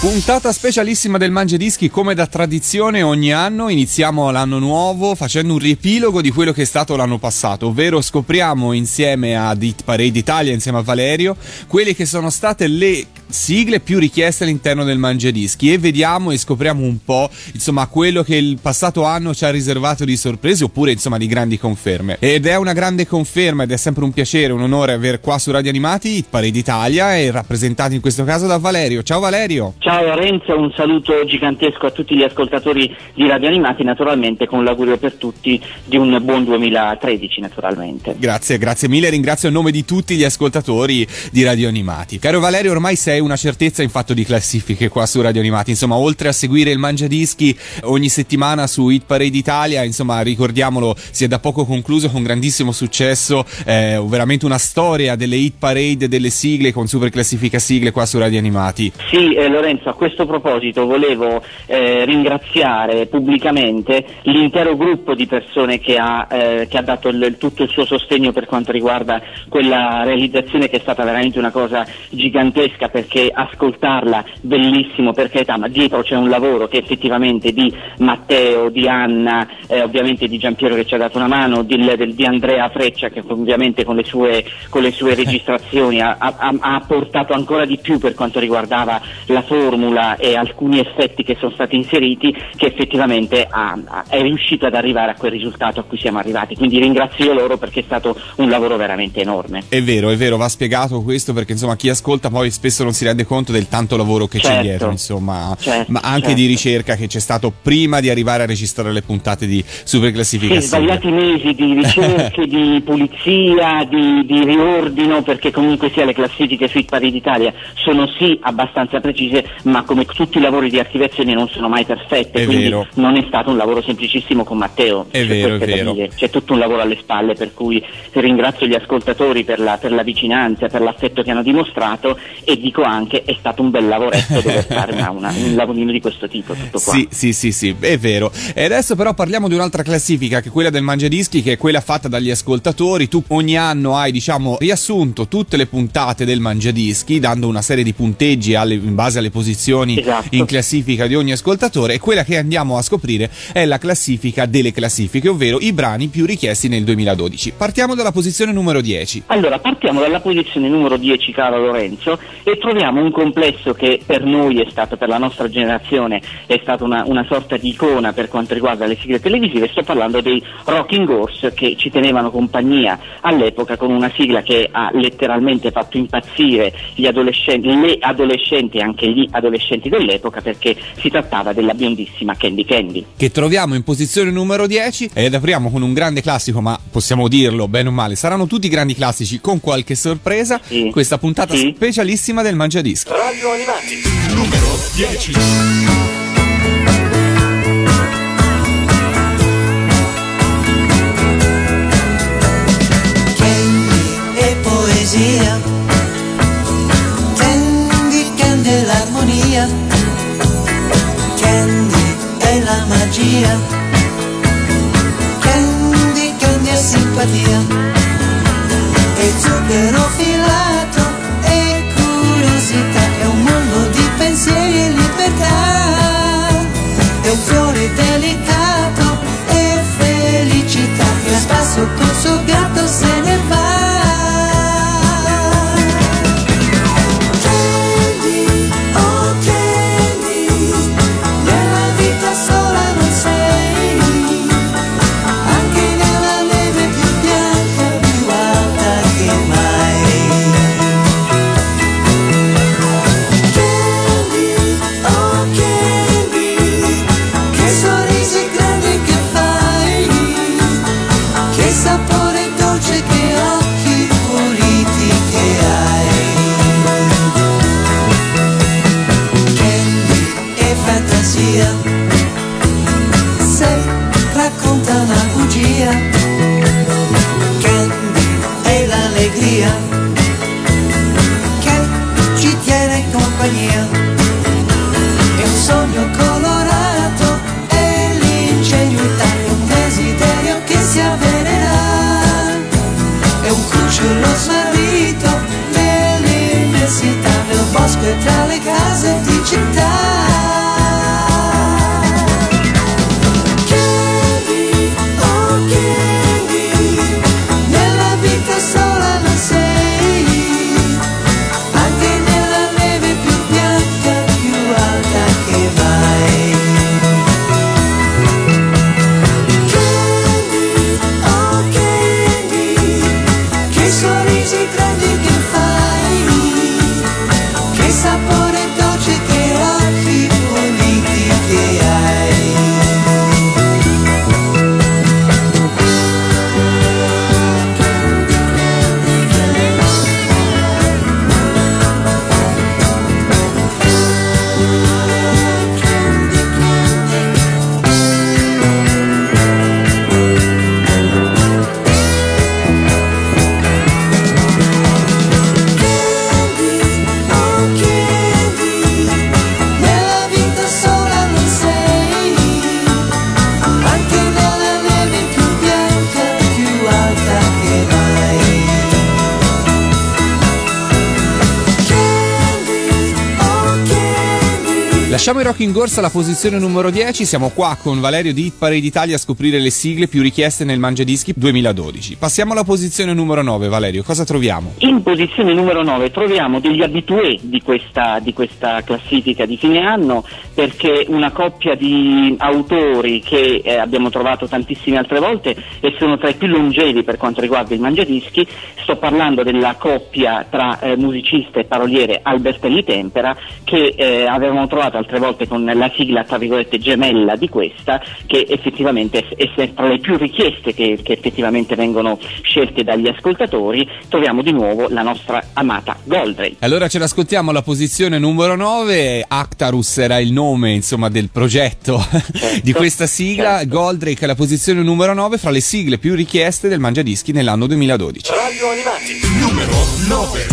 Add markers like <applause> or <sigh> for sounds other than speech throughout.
Puntata specialissima del Mangia Dischi come da tradizione ogni anno iniziamo l'anno nuovo facendo un riepilogo di quello che è stato l'anno passato, ovvero scopriamo insieme a Dit Parade Italia, insieme a Valerio, quelle che sono state le sigle più richieste all'interno del Mangia Dischi e vediamo e scopriamo un po' insomma quello che il passato anno ci ha riservato di sorprese oppure insomma di grandi conferme. Ed è una grande conferma ed è sempre un piacere, un onore aver qua su Radio Animati Hit Parade Italia e rappresentato in questo caso da Valerio. Ciao Valerio! Ciao Lorenzo, un saluto gigantesco a tutti gli ascoltatori di Radio Animati, naturalmente con l'augurio per tutti di un buon 2013 naturalmente. Grazie, grazie mille, ringrazio a nome di tutti gli ascoltatori di Radio Animati. Caro Valerio, ormai sei una certezza in fatto di classifiche qua su Radio Animati, insomma, oltre a seguire il Mangia Dischi ogni settimana su Hit Parade Italia, insomma, ricordiamolo, si è da poco concluso con grandissimo successo, eh, veramente una storia delle Hit Parade, delle sigle con super classifica sigle qua su Radio Animati. Sì, eh, Lorenzo, a questo proposito volevo eh, ringraziare pubblicamente l'intero gruppo di persone che ha, eh, che ha dato il, tutto il suo sostegno per quanto riguarda quella realizzazione che è stata veramente una cosa gigantesca perché ascoltarla bellissimo per carità, ma dietro c'è un lavoro che effettivamente di Matteo, di Anna, eh, ovviamente di Giampiero che ci ha dato una mano, di, del, di Andrea Freccia che ovviamente con le sue, con le sue registrazioni ha, ha, ha portato ancora di più per quanto riguardava la formula e alcuni effetti che sono stati inseriti che effettivamente ha, ha, è riuscito ad arrivare a quel risultato a cui siamo arrivati. Quindi ringrazio loro perché è stato un lavoro veramente enorme. È vero, è vero, va spiegato questo perché insomma chi ascolta poi spesso non si rende conto del tanto lavoro che certo, c'è dietro, insomma, certo, ma anche certo. di ricerca che c'è stato prima di arrivare a registrare le puntate di Super Classifica. Sì, svariati mesi di ricerche, <laughs> di pulizia, di, di, riordino, perché comunque sia le classifiche su Hit Parade Italia sono sì abbastanza precise, ma come tutti i lavori di archiviazione non sono mai perfette, È quindi vero. non è stato un lavoro semplicissimo con Matteo. È C'è vero, è vero. C'è tutto un lavoro alle spalle, per cui ringrazio gli ascoltatori per la, per la vicinanza, per l'affetto che hanno dimostrato e dico anche è stato un bel lavoretto dover fare <laughs> una- una- un lavorino di questo tipo. Tutto qua. Sì, sì, sì, sì, è vero. E adesso però parliamo di un'altra classifica, che è quella del Mangiadischi, che è quella fatta dagli ascoltatori. Tu ogni anno hai, diciamo, riassunto tutte le puntate del Mangiadischi, dando una serie di punteggi alle- in base alle posizioni Esatto. in classifica di ogni ascoltatore. E quella che andiamo a scoprire è la classifica delle classifiche, ovvero i brani più richiesti nel 2012. Partiamo dalla posizione numero 10. Allora, partiamo dalla posizione numero 10, caro Lorenzo, e troviamo un complesso che per noi è stato, per la nostra generazione, è stato una, una sorta di icona per quanto riguarda le sigle televisive. Sto parlando dei Rocking Horse che ci tenevano compagnia all'epoca con una sigla che ha letteralmente fatto impazzire gli adolescenti, le adolescenti e anche gli adolescenti dell'epoca perché si trattava della biondissima Candy Candy. che troviamo in posizione numero 10 ed apriamo con un grande classico, ma possiamo dirlo bene o male, saranno tutti grandi classici con qualche sorpresa. Sì. Questa puntata Sì. specialissima del Mangiadischi. Radio Animati, numero 10. magia, candy, candy e simpatia, e zucchero filato e curiosità, è un mondo di pensieri e libertà, è un fiore delicato e felicità, e a spasso col suo gatto Lasciamo i Rocking Horse alla posizione numero 10, siamo qua con Valerio di Hit Parade Italia a scoprire le sigle più richieste nel Mangiadischi 2012. Passiamo alla posizione numero 9, Valerio, cosa troviamo? In posizione numero 9 troviamo degli abitué di questa, di questa classifica di fine anno perché una coppia di autori che eh, abbiamo trovato tantissime altre volte e sono tra i più longevi per quanto riguarda il mangiadischi, sto parlando della coppia tra eh, musicista e paroliere Albertelli Tempera che eh, avevamo trovato altre volte con la sigla tra virgolette gemella di questa che effettivamente è, è tra le più richieste che, che effettivamente vengono scelte dagli ascoltatori, troviamo di nuovo la nostra amata Goldrake. Allora ce l'ascoltiamo alla posizione numero 9, Actarus era il nome insomma del progetto <laughs> di questa sigla, certo. Goldrake alla posizione numero 9 fra le sigle più richieste del Mangiadischi nell'anno 2012. Radio Animati, numero 9.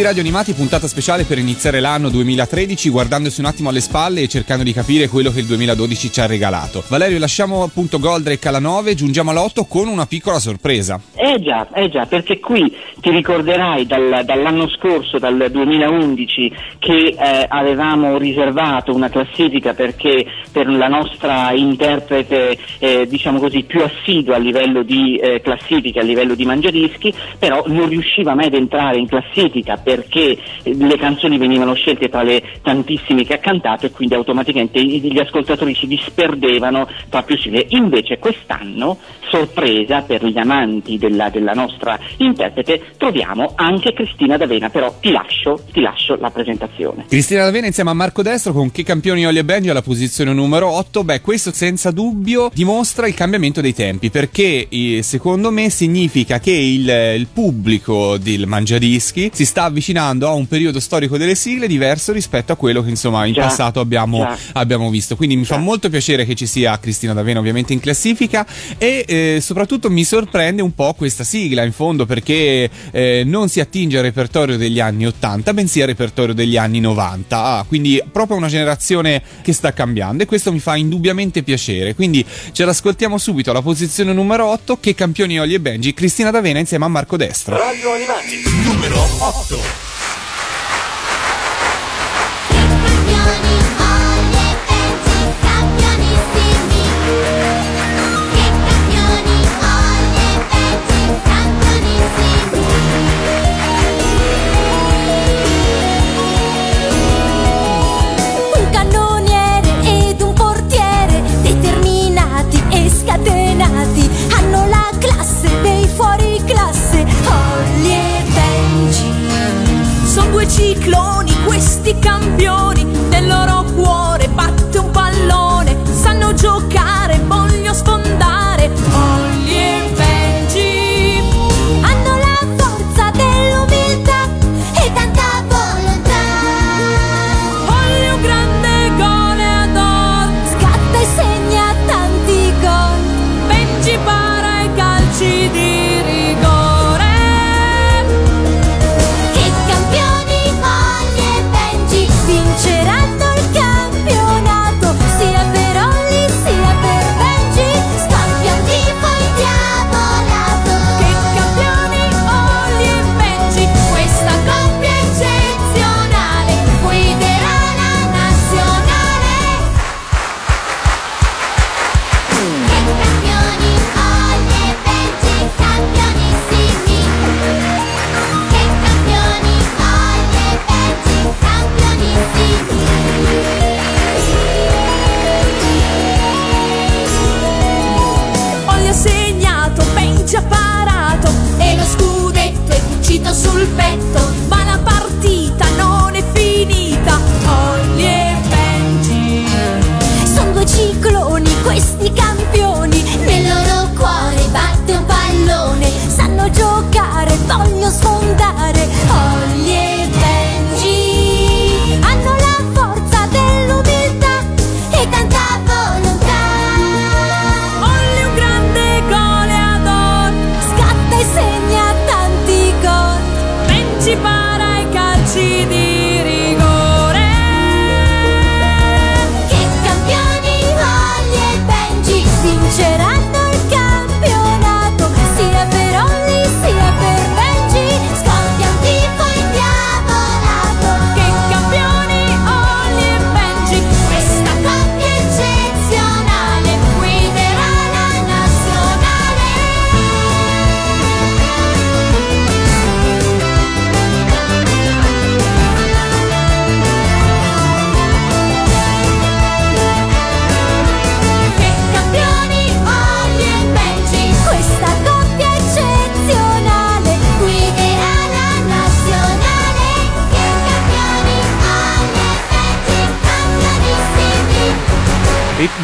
Di Radio Animati, puntata speciale per iniziare l'anno 2013, guardandosi un attimo alle spalle e cercando di capire quello che il 2012 ci ha regalato. Valerio, lasciamo appunto Goldrake alla 9, giungiamo all'8 con una piccola sorpresa. Eh già, eh già, perché qui ti ricorderai dal- dall'anno scorso, dal 2011, che eh, avevamo riservato una classifica perché per la nostra interprete, eh, diciamo così, più assidua a livello di eh, classifica, a livello di mangiadischi, però non riusciva mai ad entrare in classifica perché eh, le canzoni venivano scelte tra le tantissime che ha cantato e quindi automaticamente gli ascoltatori si disperdevano tra più sigle. Invece quest'anno, sorpresa per gli amanti della, della nostra interprete, troviamo anche Cristina D'Avena, però ti lascio, ti lascio la presentazione. Cristina D'Avena insieme a Marco Destro con Che campioni Olli e Benji alla posizione numero 8. Beh, questo senza dubbio dimostra il cambiamento dei tempi perché eh, secondo me significa che il, il pubblico del Mangiadischi si sta avvicinando a un periodo storico delle sigle diverso rispetto a quello che insomma in Già, passato abbiamo, abbiamo visto. Quindi mi fa Già. molto piacere che ci sia Cristina D'Avena ovviamente in classifica e eh, soprattutto mi sorprende un po' questa sigla in fondo perché eh, non si attinge al repertorio degli anni 80 bensì al repertorio degli anni 90 Ah, quindi proprio una generazione che sta cambiando e questo mi fa indubbiamente piacere. Quindi ce l'ascoltiamo subito alla posizione numero 8 che campioni Olli e Benji Cristina D'Avena insieme a Marco Destro. Radio Animati, numero 8.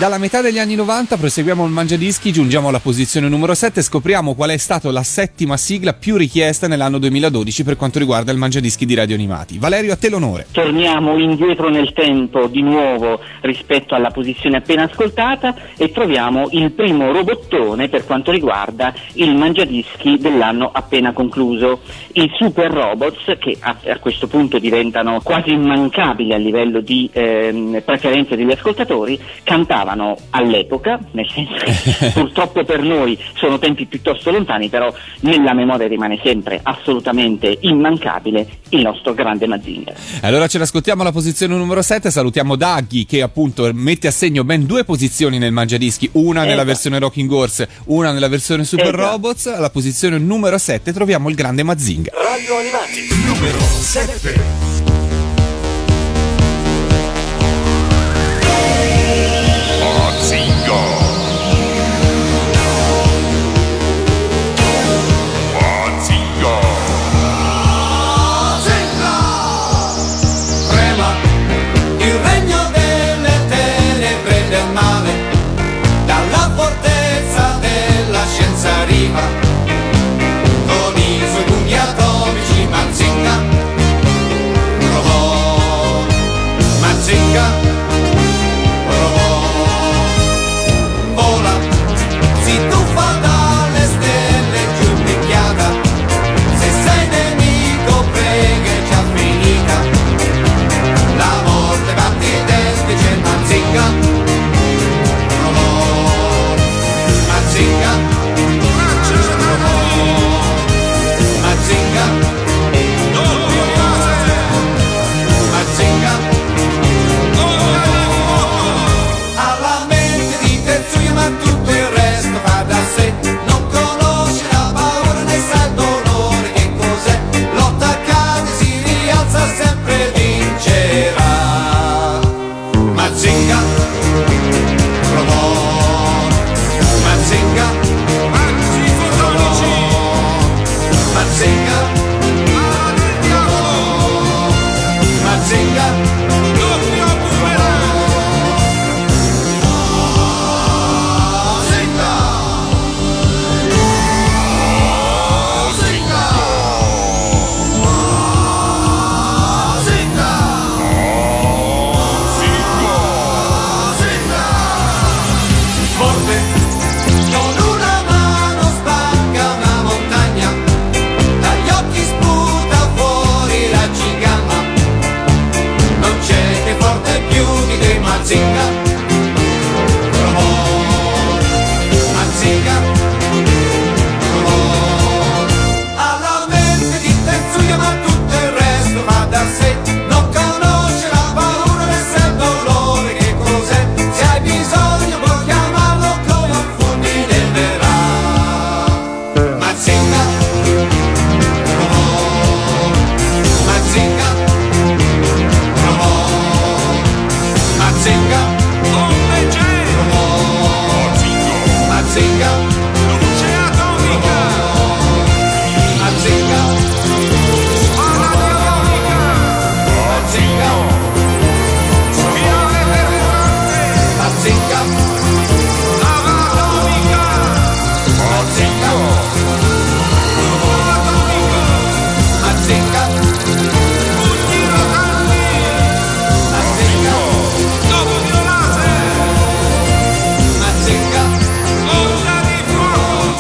Dalla metà degli anni 90 proseguiamo il Mangiadischi, giungiamo alla posizione numero 7 e scopriamo qual è stata la settima sigla più richiesta nell'anno 2012 per quanto riguarda il Mangiadischi di Radio Animati. Valerio, a te l'onore. Torniamo indietro nel tempo di nuovo rispetto alla posizione appena ascoltata e troviamo il primo robottone per quanto riguarda il mangiadischi dell'anno appena concluso. I super robots che a, a questo punto diventano quasi immancabili a livello di ehm, preferenze degli ascoltatori, cantavano all'epoca, nel senso che <laughs> purtroppo per noi sono tempi piuttosto lontani, però nella memoria rimane sempre assolutamente immancabile il nostro grande Mazinga. Allora ce l'ascoltiamo alla posizione numero 7, salutiamo Daghi che appunto mette a segno ben due posizioni nel Mangiadischi, una nella Esatto. versione Rocking Horse, una nella versione Super Esatto. Robots, alla posizione numero 7 troviamo il grande Mazinga. Radio Animati, numero 7.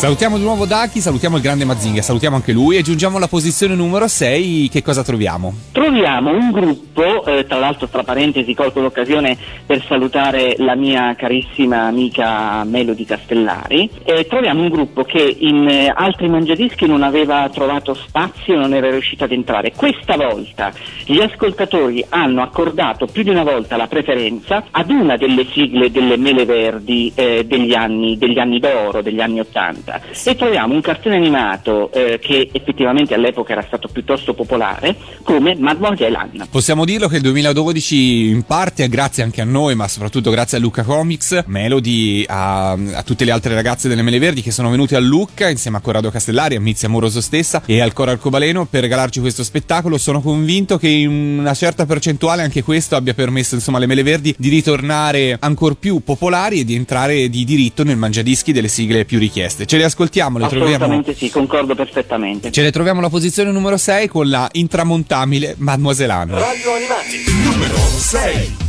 Salutiamo di nuovo Daghi, salutiamo il grande Mazinga, salutiamo anche lui e giungiamo alla posizione numero 6, che cosa troviamo? Troviamo un gruppo, eh, tra l'altro tra parentesi colgo l'occasione per salutare la mia carissima amica Melody Castellari, eh, troviamo un gruppo che in eh, altri mangiadischi non aveva trovato spazio, non era riuscito ad entrare. Questa volta gli ascoltatori hanno accordato più di una volta la preferenza ad una delle sigle delle mele verdi eh, degli, anni, degli anni d'oro, degli anni Ottanta. 80 e troviamo un cartone animato eh, che effettivamente all'epoca era stato piuttosto popolare come Mademoiselle Anna. Possiamo dirlo che il 2012 in parte grazie anche a noi, ma soprattutto grazie a Lucca Comics, Melody, a, a tutte le altre ragazze delle Mele Verdi che sono venute a Lucca insieme a Corrado Castellari, a Mizia Moroso stessa e al Coro Arcobaleno per regalarci questo spettacolo. Sono convinto che in una certa percentuale anche questo abbia permesso insomma alle Mele Verdi di ritornare ancora più popolari e di entrare di diritto nel mangiadischi delle sigle più richieste. Ce le ascoltiamo, le troviamo. Assolutamente sì, concordo perfettamente. Ce le troviamo alla posizione numero 6 con la intramontabile Mademoiselle Anne. Radio Animati, numero 6.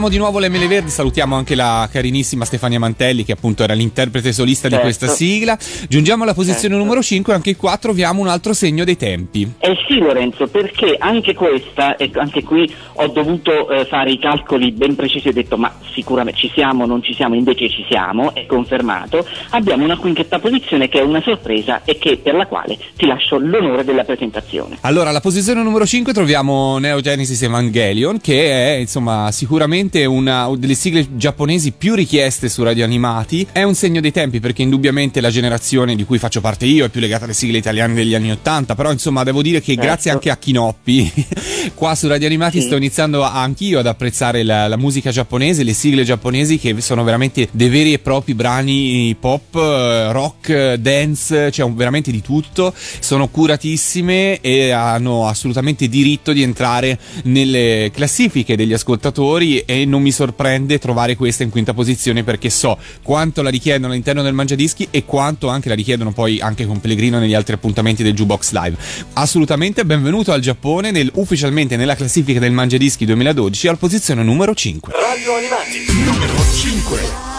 salutiamo di nuovo le Mele Verdi, salutiamo anche la carinissima Stefania Mantelli che appunto era l'interprete solista certo. di questa certo. sigla. Giungiamo alla posizione certo. numero 5, anche qua troviamo un altro segno dei tempi. Eh sì Lorenzo, perché anche questa, e anche qui ho dovuto eh, fare i calcoli ben precisi, ho detto ma sicuramente ci siamo, non ci siamo, invece ci siamo, è confermato. Abbiamo una quinta posizione che è una sorpresa e che, per la quale ti lascio l'onore della presentazione. Allora, alla posizione numero 5 troviamo Neo Genesis Evangelion che è insomma sicuramente probabilmente una delle sigle giapponesi più richieste su radio animati. È un segno dei tempi perché indubbiamente la generazione di cui faccio parte io è più legata alle sigle italiane degli anni 80, però insomma devo dire che certo. grazie anche a Kinoppi <laughs> qua su radio animati sì. sto iniziando anch'io ad apprezzare la, la, musica giapponese, le sigle giapponesi che sono veramente dei veri e propri brani pop, eh, rock, dance, cioè veramente di tutto, sono curatissime e hanno assolutamente diritto di entrare nelle classifiche degli ascoltatori e non mi sorprende trovare questa in quinta posizione perché so quanto la richiedono all'interno del mangiadischi e quanto anche la richiedono poi anche con Pellegrino negli altri appuntamenti del Jukebox Live. Assolutamente benvenuto al Giappone nel, ufficialmente nella classifica del mangiadischi 2012 al posizione numero 5. Radio Animati numero 5.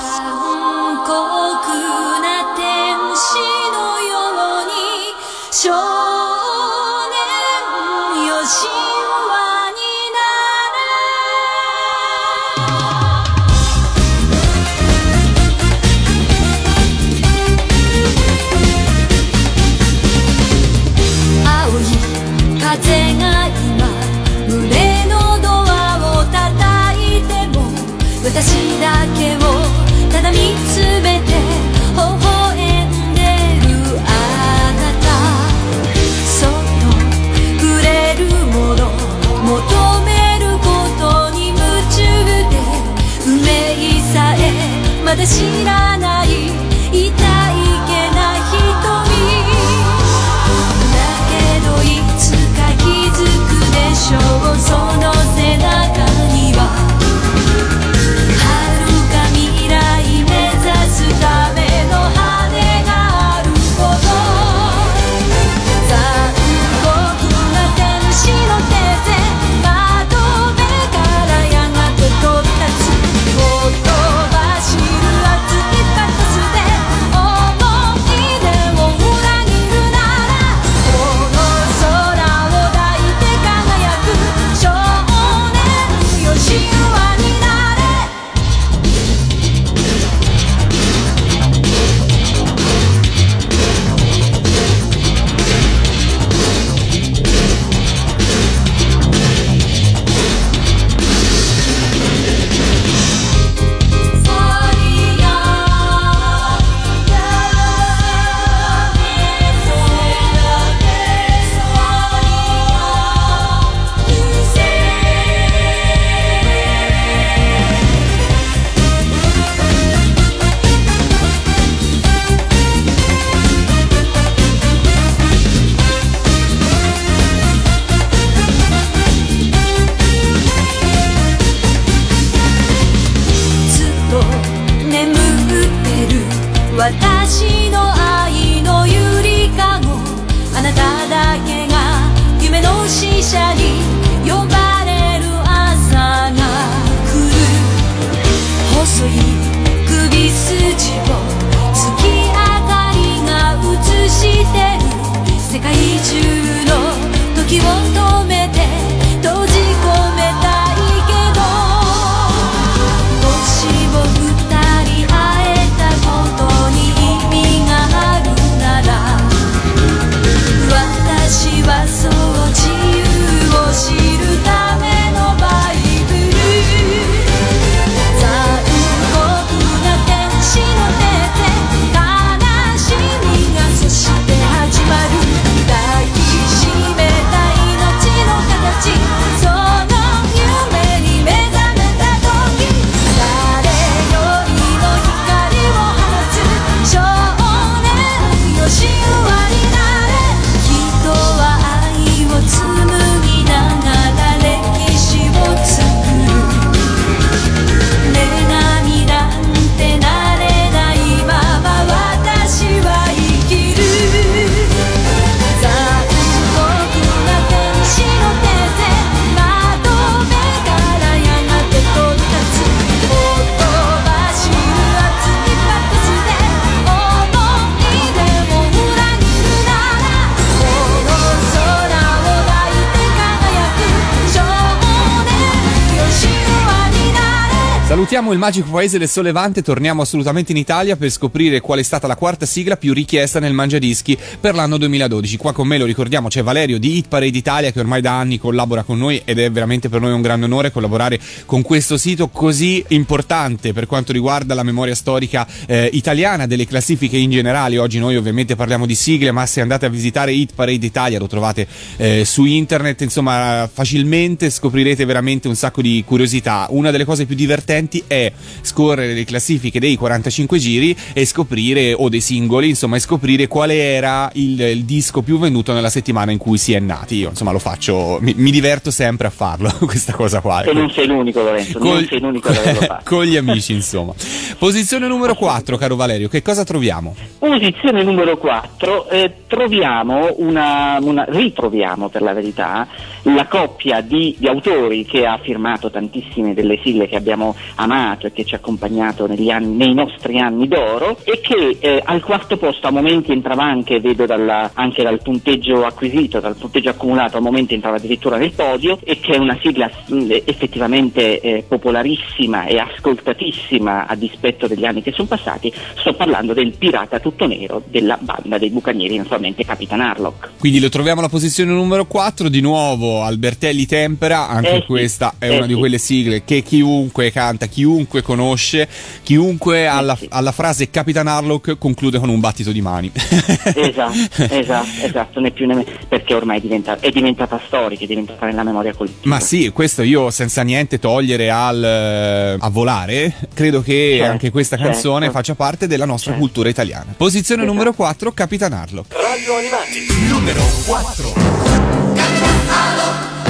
Magico paese del sollevante, torniamo assolutamente in Italia per scoprire qual è stata la quarta sigla più richiesta nel Mangiadischi per l'anno 2012. Qua con me lo ricordiamo, c'è Valerio di Hit Parade Italia che ormai da anni collabora con noi ed è veramente per noi un grande onore collaborare con questo sito così importante per quanto riguarda la memoria storica eh, italiana, delle classifiche in generale. Oggi noi ovviamente parliamo di sigle, ma se andate a visitare Hit Parade Italia lo trovate eh, su internet, insomma facilmente scoprirete veramente un sacco di curiosità. Una delle cose più divertenti è scorrere le classifiche dei 45 giri e scoprire, o dei singoli, insomma, e scoprire quale era il, il disco più venduto nella settimana in cui si è nati. Io, insomma, lo faccio, mi, mi diverto sempre a farlo, <laughs> questa cosa qua. Se non sei l'unico Lorenzo, non sei l'unico ad averlo <laughs> fatto. con gli amici, insomma. Posizione numero 4, caro Valerio, che cosa troviamo? Posizione numero 4, eh, troviamo una, una- ritroviamo per la verità la coppia di, di autori che ha firmato tantissime delle sigle che abbiamo amato e che ci ha accompagnato negli anni- nei nostri anni d'oro e che eh, al quarto posto a momenti entrava anche, vedo dalla- anche dal punteggio acquisito, dal punteggio accumulato, a momenti entrava addirittura nel podio e che è una sigla mh, effettivamente eh, popolarissima e ascoltatissima a dispetto degli anni che sono passati, sto parlando del pirata tutto nero della banda dei bucanieri, naturalmente Capitan Harlock. Quindi lo troviamo alla posizione numero 4, di nuovo Albertelli Tempera, anche Eh sì, questa è eh una di sì. quelle sigle che chiunque canta, chiunque conosce, chiunque alla, Eh sì. alla frase Capitan Harlock conclude con un battito di mani. Esatto, <laughs> esatto, esatto, né più né meno, perché ormai è diventata, è diventata storica, è diventata nella memoria collettiva. Ma sì, questo io senza niente togliere al, eh, a volare, credo che Certo, anche questa certo. canzone faccia parte della nostra Certo. cultura italiana. Posizione Esatto. numero 4, Capitan Harlock. Radio Animati. Numero 4. Pirata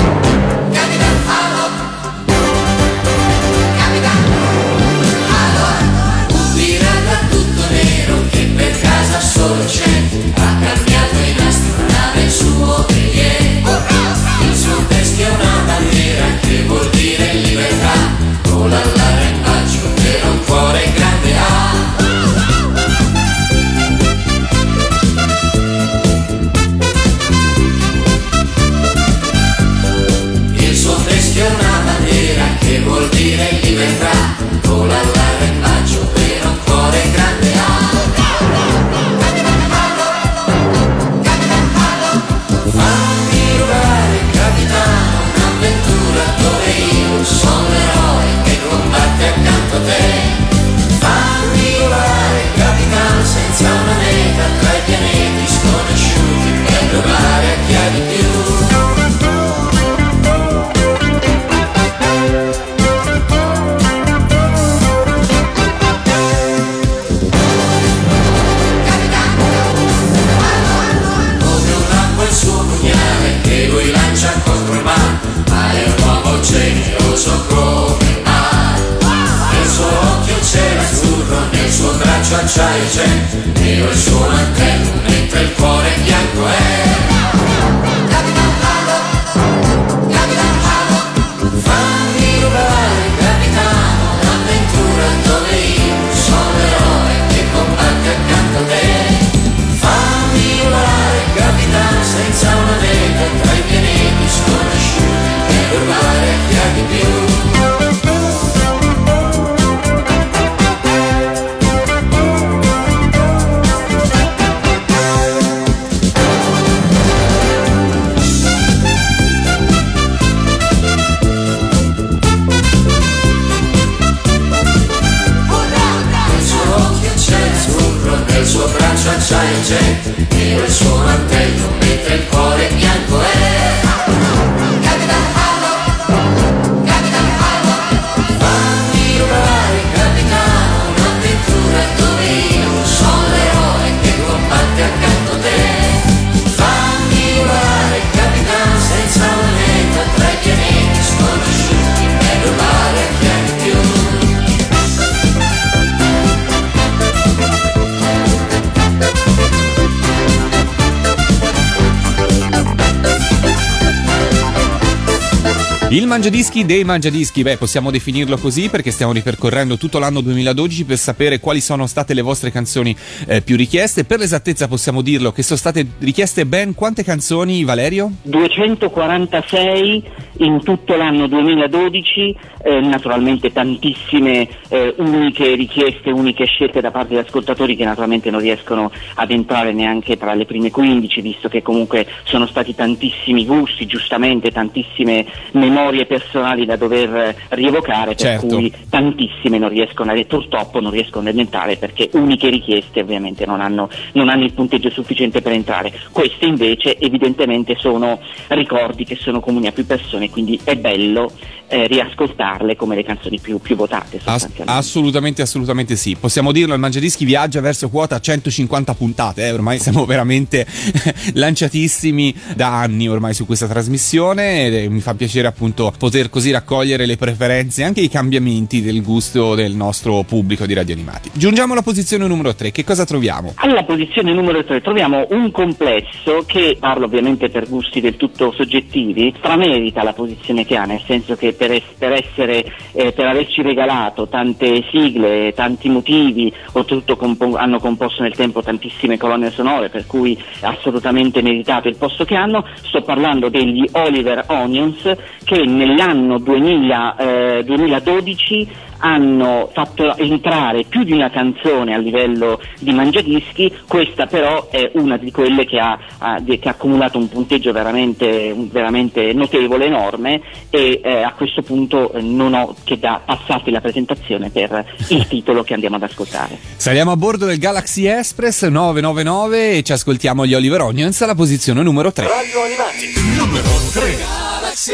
Mangiadischi dei Mangiadischi, beh, possiamo definirlo così perché stiamo ripercorrendo tutto l'anno 2012 per sapere quali sono state le vostre canzoni eh, più richieste. Per l'esattezza possiamo dirlo che sono state richieste ben quante canzoni, Valerio? 246 in tutto l'anno 2012, eh, naturalmente tantissime eh, uniche richieste, uniche scelte da parte di ascoltatori che naturalmente non riescono ad entrare neanche tra le prime 15, visto che comunque sono stati tantissimi gusti, giustamente tantissime memorie personali da dover rievocare, per Certo. cui tantissime non riescono a, purtroppo non riescono ad entrare perché uniche richieste ovviamente non hanno, non hanno il punteggio sufficiente per entrare. Queste invece evidentemente sono ricordi che sono comuni a più persone, quindi è bello eh, riascoltarle come le canzoni più, più votate. Ass- assolutamente, assolutamente sì. Possiamo dirlo, il Mangiadischi viaggia verso quota 150 puntate, eh, ormai siamo veramente <laughs> lanciatissimi da anni ormai su questa trasmissione eh, mi fa piacere appunto poter così raccogliere le preferenze e anche i cambiamenti del gusto del nostro pubblico di Radio Animati. Giungiamo alla posizione numero 3, che cosa troviamo? Alla posizione numero 3 troviamo un complesso che, parlo ovviamente per gusti del tutto soggettivi, stramerita la posizione che ha, nel senso che per, es- per essere, eh, per averci regalato tante sigle, tanti motivi, oltretutto compo- hanno composto nel tempo tantissime colonne sonore, per cui assolutamente meritato il posto che hanno, sto parlando degli Oliver Onions che nell'anno 2000, eh, 2012 hanno fatto entrare più di una canzone a livello di mangiadischi, questa però è una di quelle che ha, ha- di- che ha accumulato un punteggio veramente, veramente notevole, enorme e eh, a questo punto eh, non ho che da passarti la presentazione per il titolo che andiamo ad ascoltare. Saliamo a bordo del Galaxy Express 999 e ci ascoltiamo gli Oliver Onions alla posizione numero 3. Radio Animati, numero 3. Galaxy,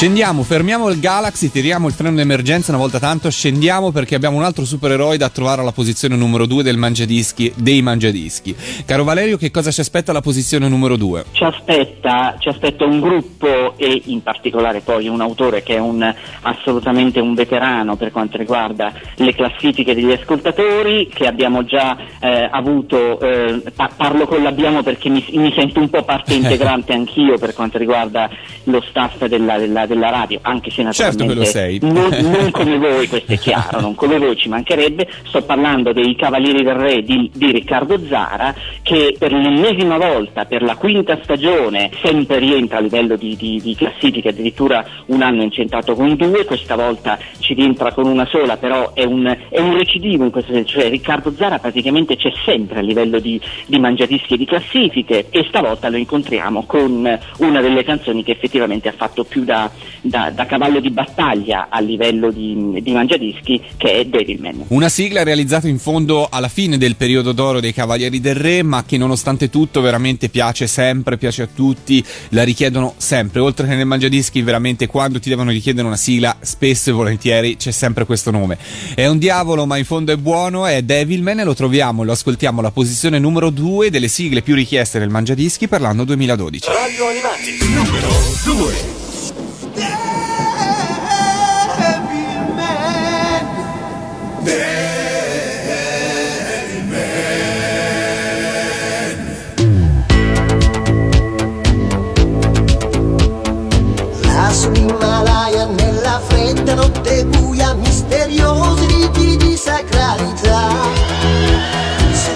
Scendiamo, fermiamo il Galaxy, tiriamo il freno d'emergenza una volta tanto, scendiamo perché abbiamo un altro supereroe da trovare alla posizione numero 2 del mangiadischi, dei mangiadischi. Caro Valerio, che cosa ci aspetta alla posizione numero 2? Ci aspetta, ci aspetta un gruppo e in particolare poi un autore che è un, assolutamente un veterano per quanto riguarda le classifiche degli ascoltatori, che abbiamo già eh, avuto, eh, pa- parlo con l'abbiamo perché mi, mi sento un po' parte <laughs> integrante anch'io per quanto riguarda lo staff della, della- della radio, anche se Certo naturalmente sei. non, non <laughs> come voi, questo è chiaro, non come voi ci mancherebbe, sto parlando dei Cavalieri del Re di, di Riccardo Zara che per l'ennesima volta, per la quinta stagione, sempre rientra a livello di, di, di classifica, addirittura un anno è incentrato con due, questa volta ci rientra con una sola, però è un, è un recidivo in questo senso, cioè Riccardo Zara praticamente c'è sempre a livello di, di mangiadischi e di classifiche e stavolta lo incontriamo con una delle canzoni che effettivamente ha fatto più da, da- da cavallo di battaglia a livello di, di mangiadischi che è Devilman. Una sigla realizzata in fondo alla fine del periodo d'oro dei Cavalieri del Re, ma che nonostante tutto veramente piace sempre, piace a tutti, la richiedono sempre. Oltre che nel Mangiadischi, veramente quando ti devono richiedere una sigla, spesso e volentieri c'è sempre questo nome. È un diavolo, ma in fondo è buono, è Devilman e lo troviamo, lo ascoltiamo alla posizione numero 2 delle sigle più richieste nel Mangiadischi per l'anno 2012. Radio Animati, numero 2.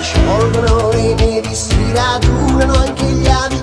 Sciolgono le nevi, si radunano anche gli avi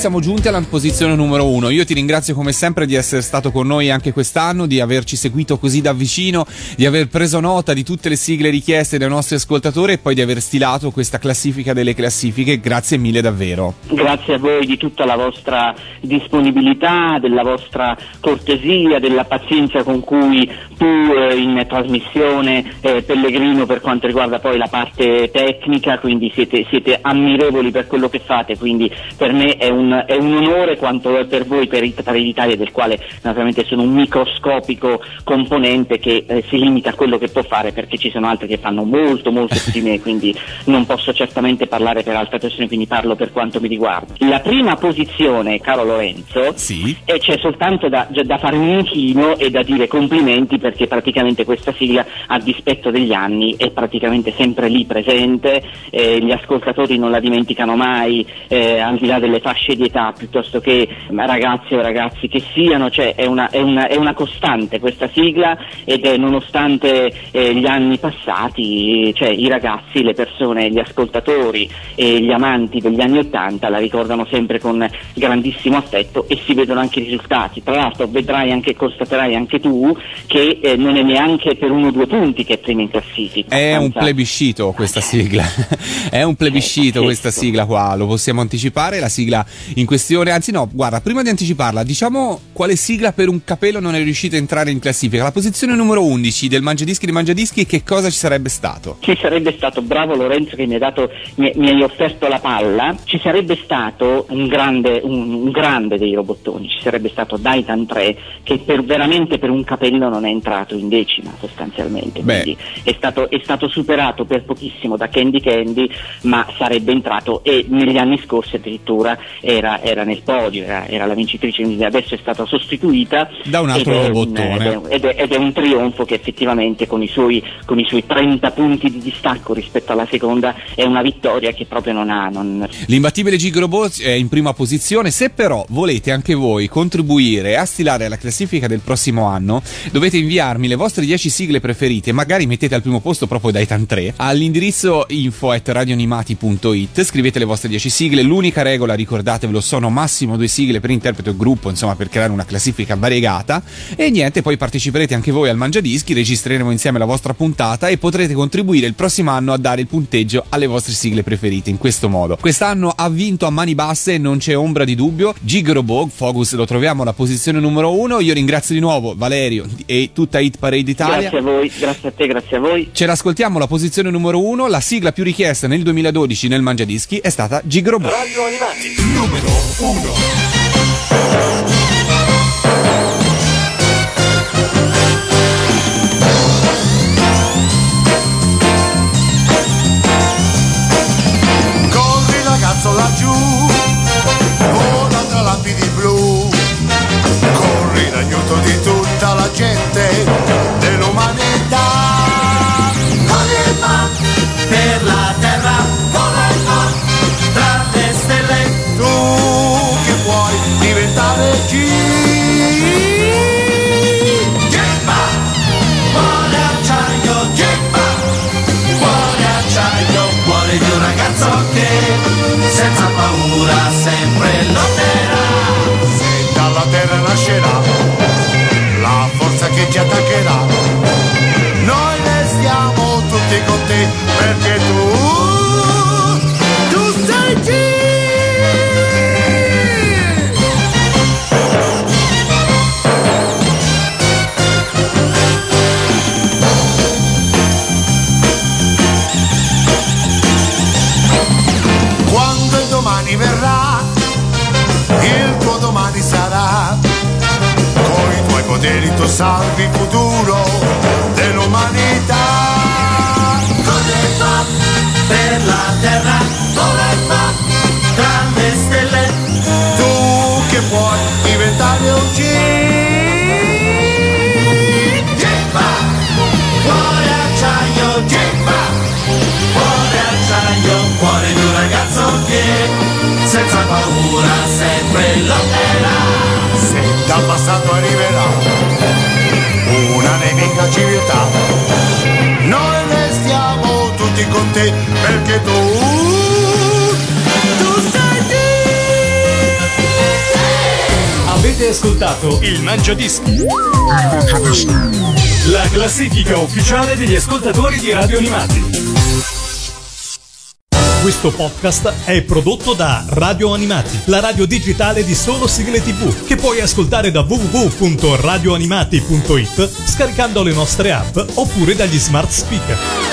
siamo giunti alla posizione numero uno. Io ti ringrazio come sempre di essere stato con noi anche quest'anno, di averci seguito così da vicino, di aver preso nota di tutte le sigle richieste dai nostri ascoltatori e poi di aver stilato questa classifica delle classifiche. Grazie mille davvero. Grazie a voi di tutta la vostra disponibilità, della vostra cortesia, della pazienza con cui tu eh, in trasmissione, eh, Pellegrino per quanto riguarda poi la parte tecnica, quindi siete, siete ammirevoli per quello che fate, quindi per me è un, è un onore quanto è per voi, per, per l'Italia, del quale naturalmente sono un microscopico componente che eh, si limita a quello che può fare perché ci sono altri che fanno molto molto più di me, <laughs> quindi non posso certamente parlare per altre persone, quindi parlo per quanto mi riguarda. La prima posizione, caro Lorenzo, e c'è soltanto da, da fare un inchino e da dire complimenti perché praticamente questa sigla a dispetto degli anni è praticamente sempre lì presente, eh, gli ascoltatori non la dimenticano mai, eh, al di là delle fasce di età piuttosto che ragazzi o ragazzi che siano, cioè è una, è una- è una costante questa sigla ed è nonostante eh, gli anni passati, cioè i ragazzi, le persone, gli ascoltatori e gli amanti degli anni Ottanta la ricordano sempre con grandissimo affetto e si vedono anche i risultati. Tra l'altro vedrai anche, constaterai anche tu che eh, non è neanche per uno o due punti che è prima in classifica. È un plebiscito questa sigla. <laughs> È un plebiscito Eh, questa sigla qua, lo possiamo anticipare. La sigla in questione, anzi, no, guarda, prima di anticiparla, diciamo quale sigla per un capello non è riuscita a entrare in classifica. La posizione numero 11 del Mangiadischi di Mangiadischi, che cosa ci sarebbe stato? ci sarebbe stato bravo Lorenzo che mi, ha dato, mi, mi hai offerto la palla, ci sarebbe stato un grande, un, un grande dei robottoni, ci sarebbe stato Daitan 3 che per, veramente per un capello non è entrato in decima sostanzialmente, Beh. quindi è stato, è stato superato per pochissimo da Candy Candy ma sarebbe entrato e negli anni scorsi addirittura era, era nel podio, era, era la vincitrice, adesso è stata sostituita Da un altro ed robottone. ed è- ed è, ed è un trionfo che effettivamente con i, suoi, con i suoi 30 punti di distacco rispetto alla seconda è una vittoria che proprio non ha. non- L'imbattibile Gigrobot è in prima posizione. Se però volete anche voi contribuire a stilare la classifica del prossimo anno, dovete inviarmi le vostre 10 sigle preferite. Magari mettete al primo posto proprio Daitan 3 all'indirizzo info at radioanimati.it. Scrivete le vostre 10 sigle. L'unica regola, ricordatevelo, sono massimo due sigle per interprete o gruppo, insomma, per creare una classifica variegata. E niente, poi parteciperete anche voi al Mangiadischi, registreremo insieme la vostra puntata e potrete contribuire il prossimo anno a dare il punteggio alle vostre sigle preferite in questo modo. Quest'anno ha vinto a mani basse, non c'è ombra di dubbio. Gigrobog, Focus lo troviamo alla posizione numero uno. Io ringrazio di nuovo Valerio e tutta Hit Parade Italia. Grazie a voi, grazie a te, grazie a voi. Ce l'ascoltiamo alla posizione numero uno. La sigla più richiesta nel 2012 nel Mangiadischi è stata Gigrobog. Radio Animati, numero uno. Nascerà la forza che ci attaccherà, noi restiamo tutti con te perché salvi il futuro dell'umanità. E va per la terra, vola e va tra le stelle. Tu che puoi diventare un G. Gemma, cuore acciaio, Gemma, cuore acciaio, cuore di un ragazzo che senza paura sempre lotterà. Se dal passato arriverà una nemica civiltà, noi restiamo tutti con te perché tu, tu sei Dio. Avete ascoltato Il Mangiadischi. La classifica ufficiale degli ascoltatori di radio animati. Questo podcast è prodotto da Radio Animati, la radio digitale di solo sigle tv, che puoi ascoltare da www.radioanimati.it scaricando le nostre app oppure dagli smart speaker.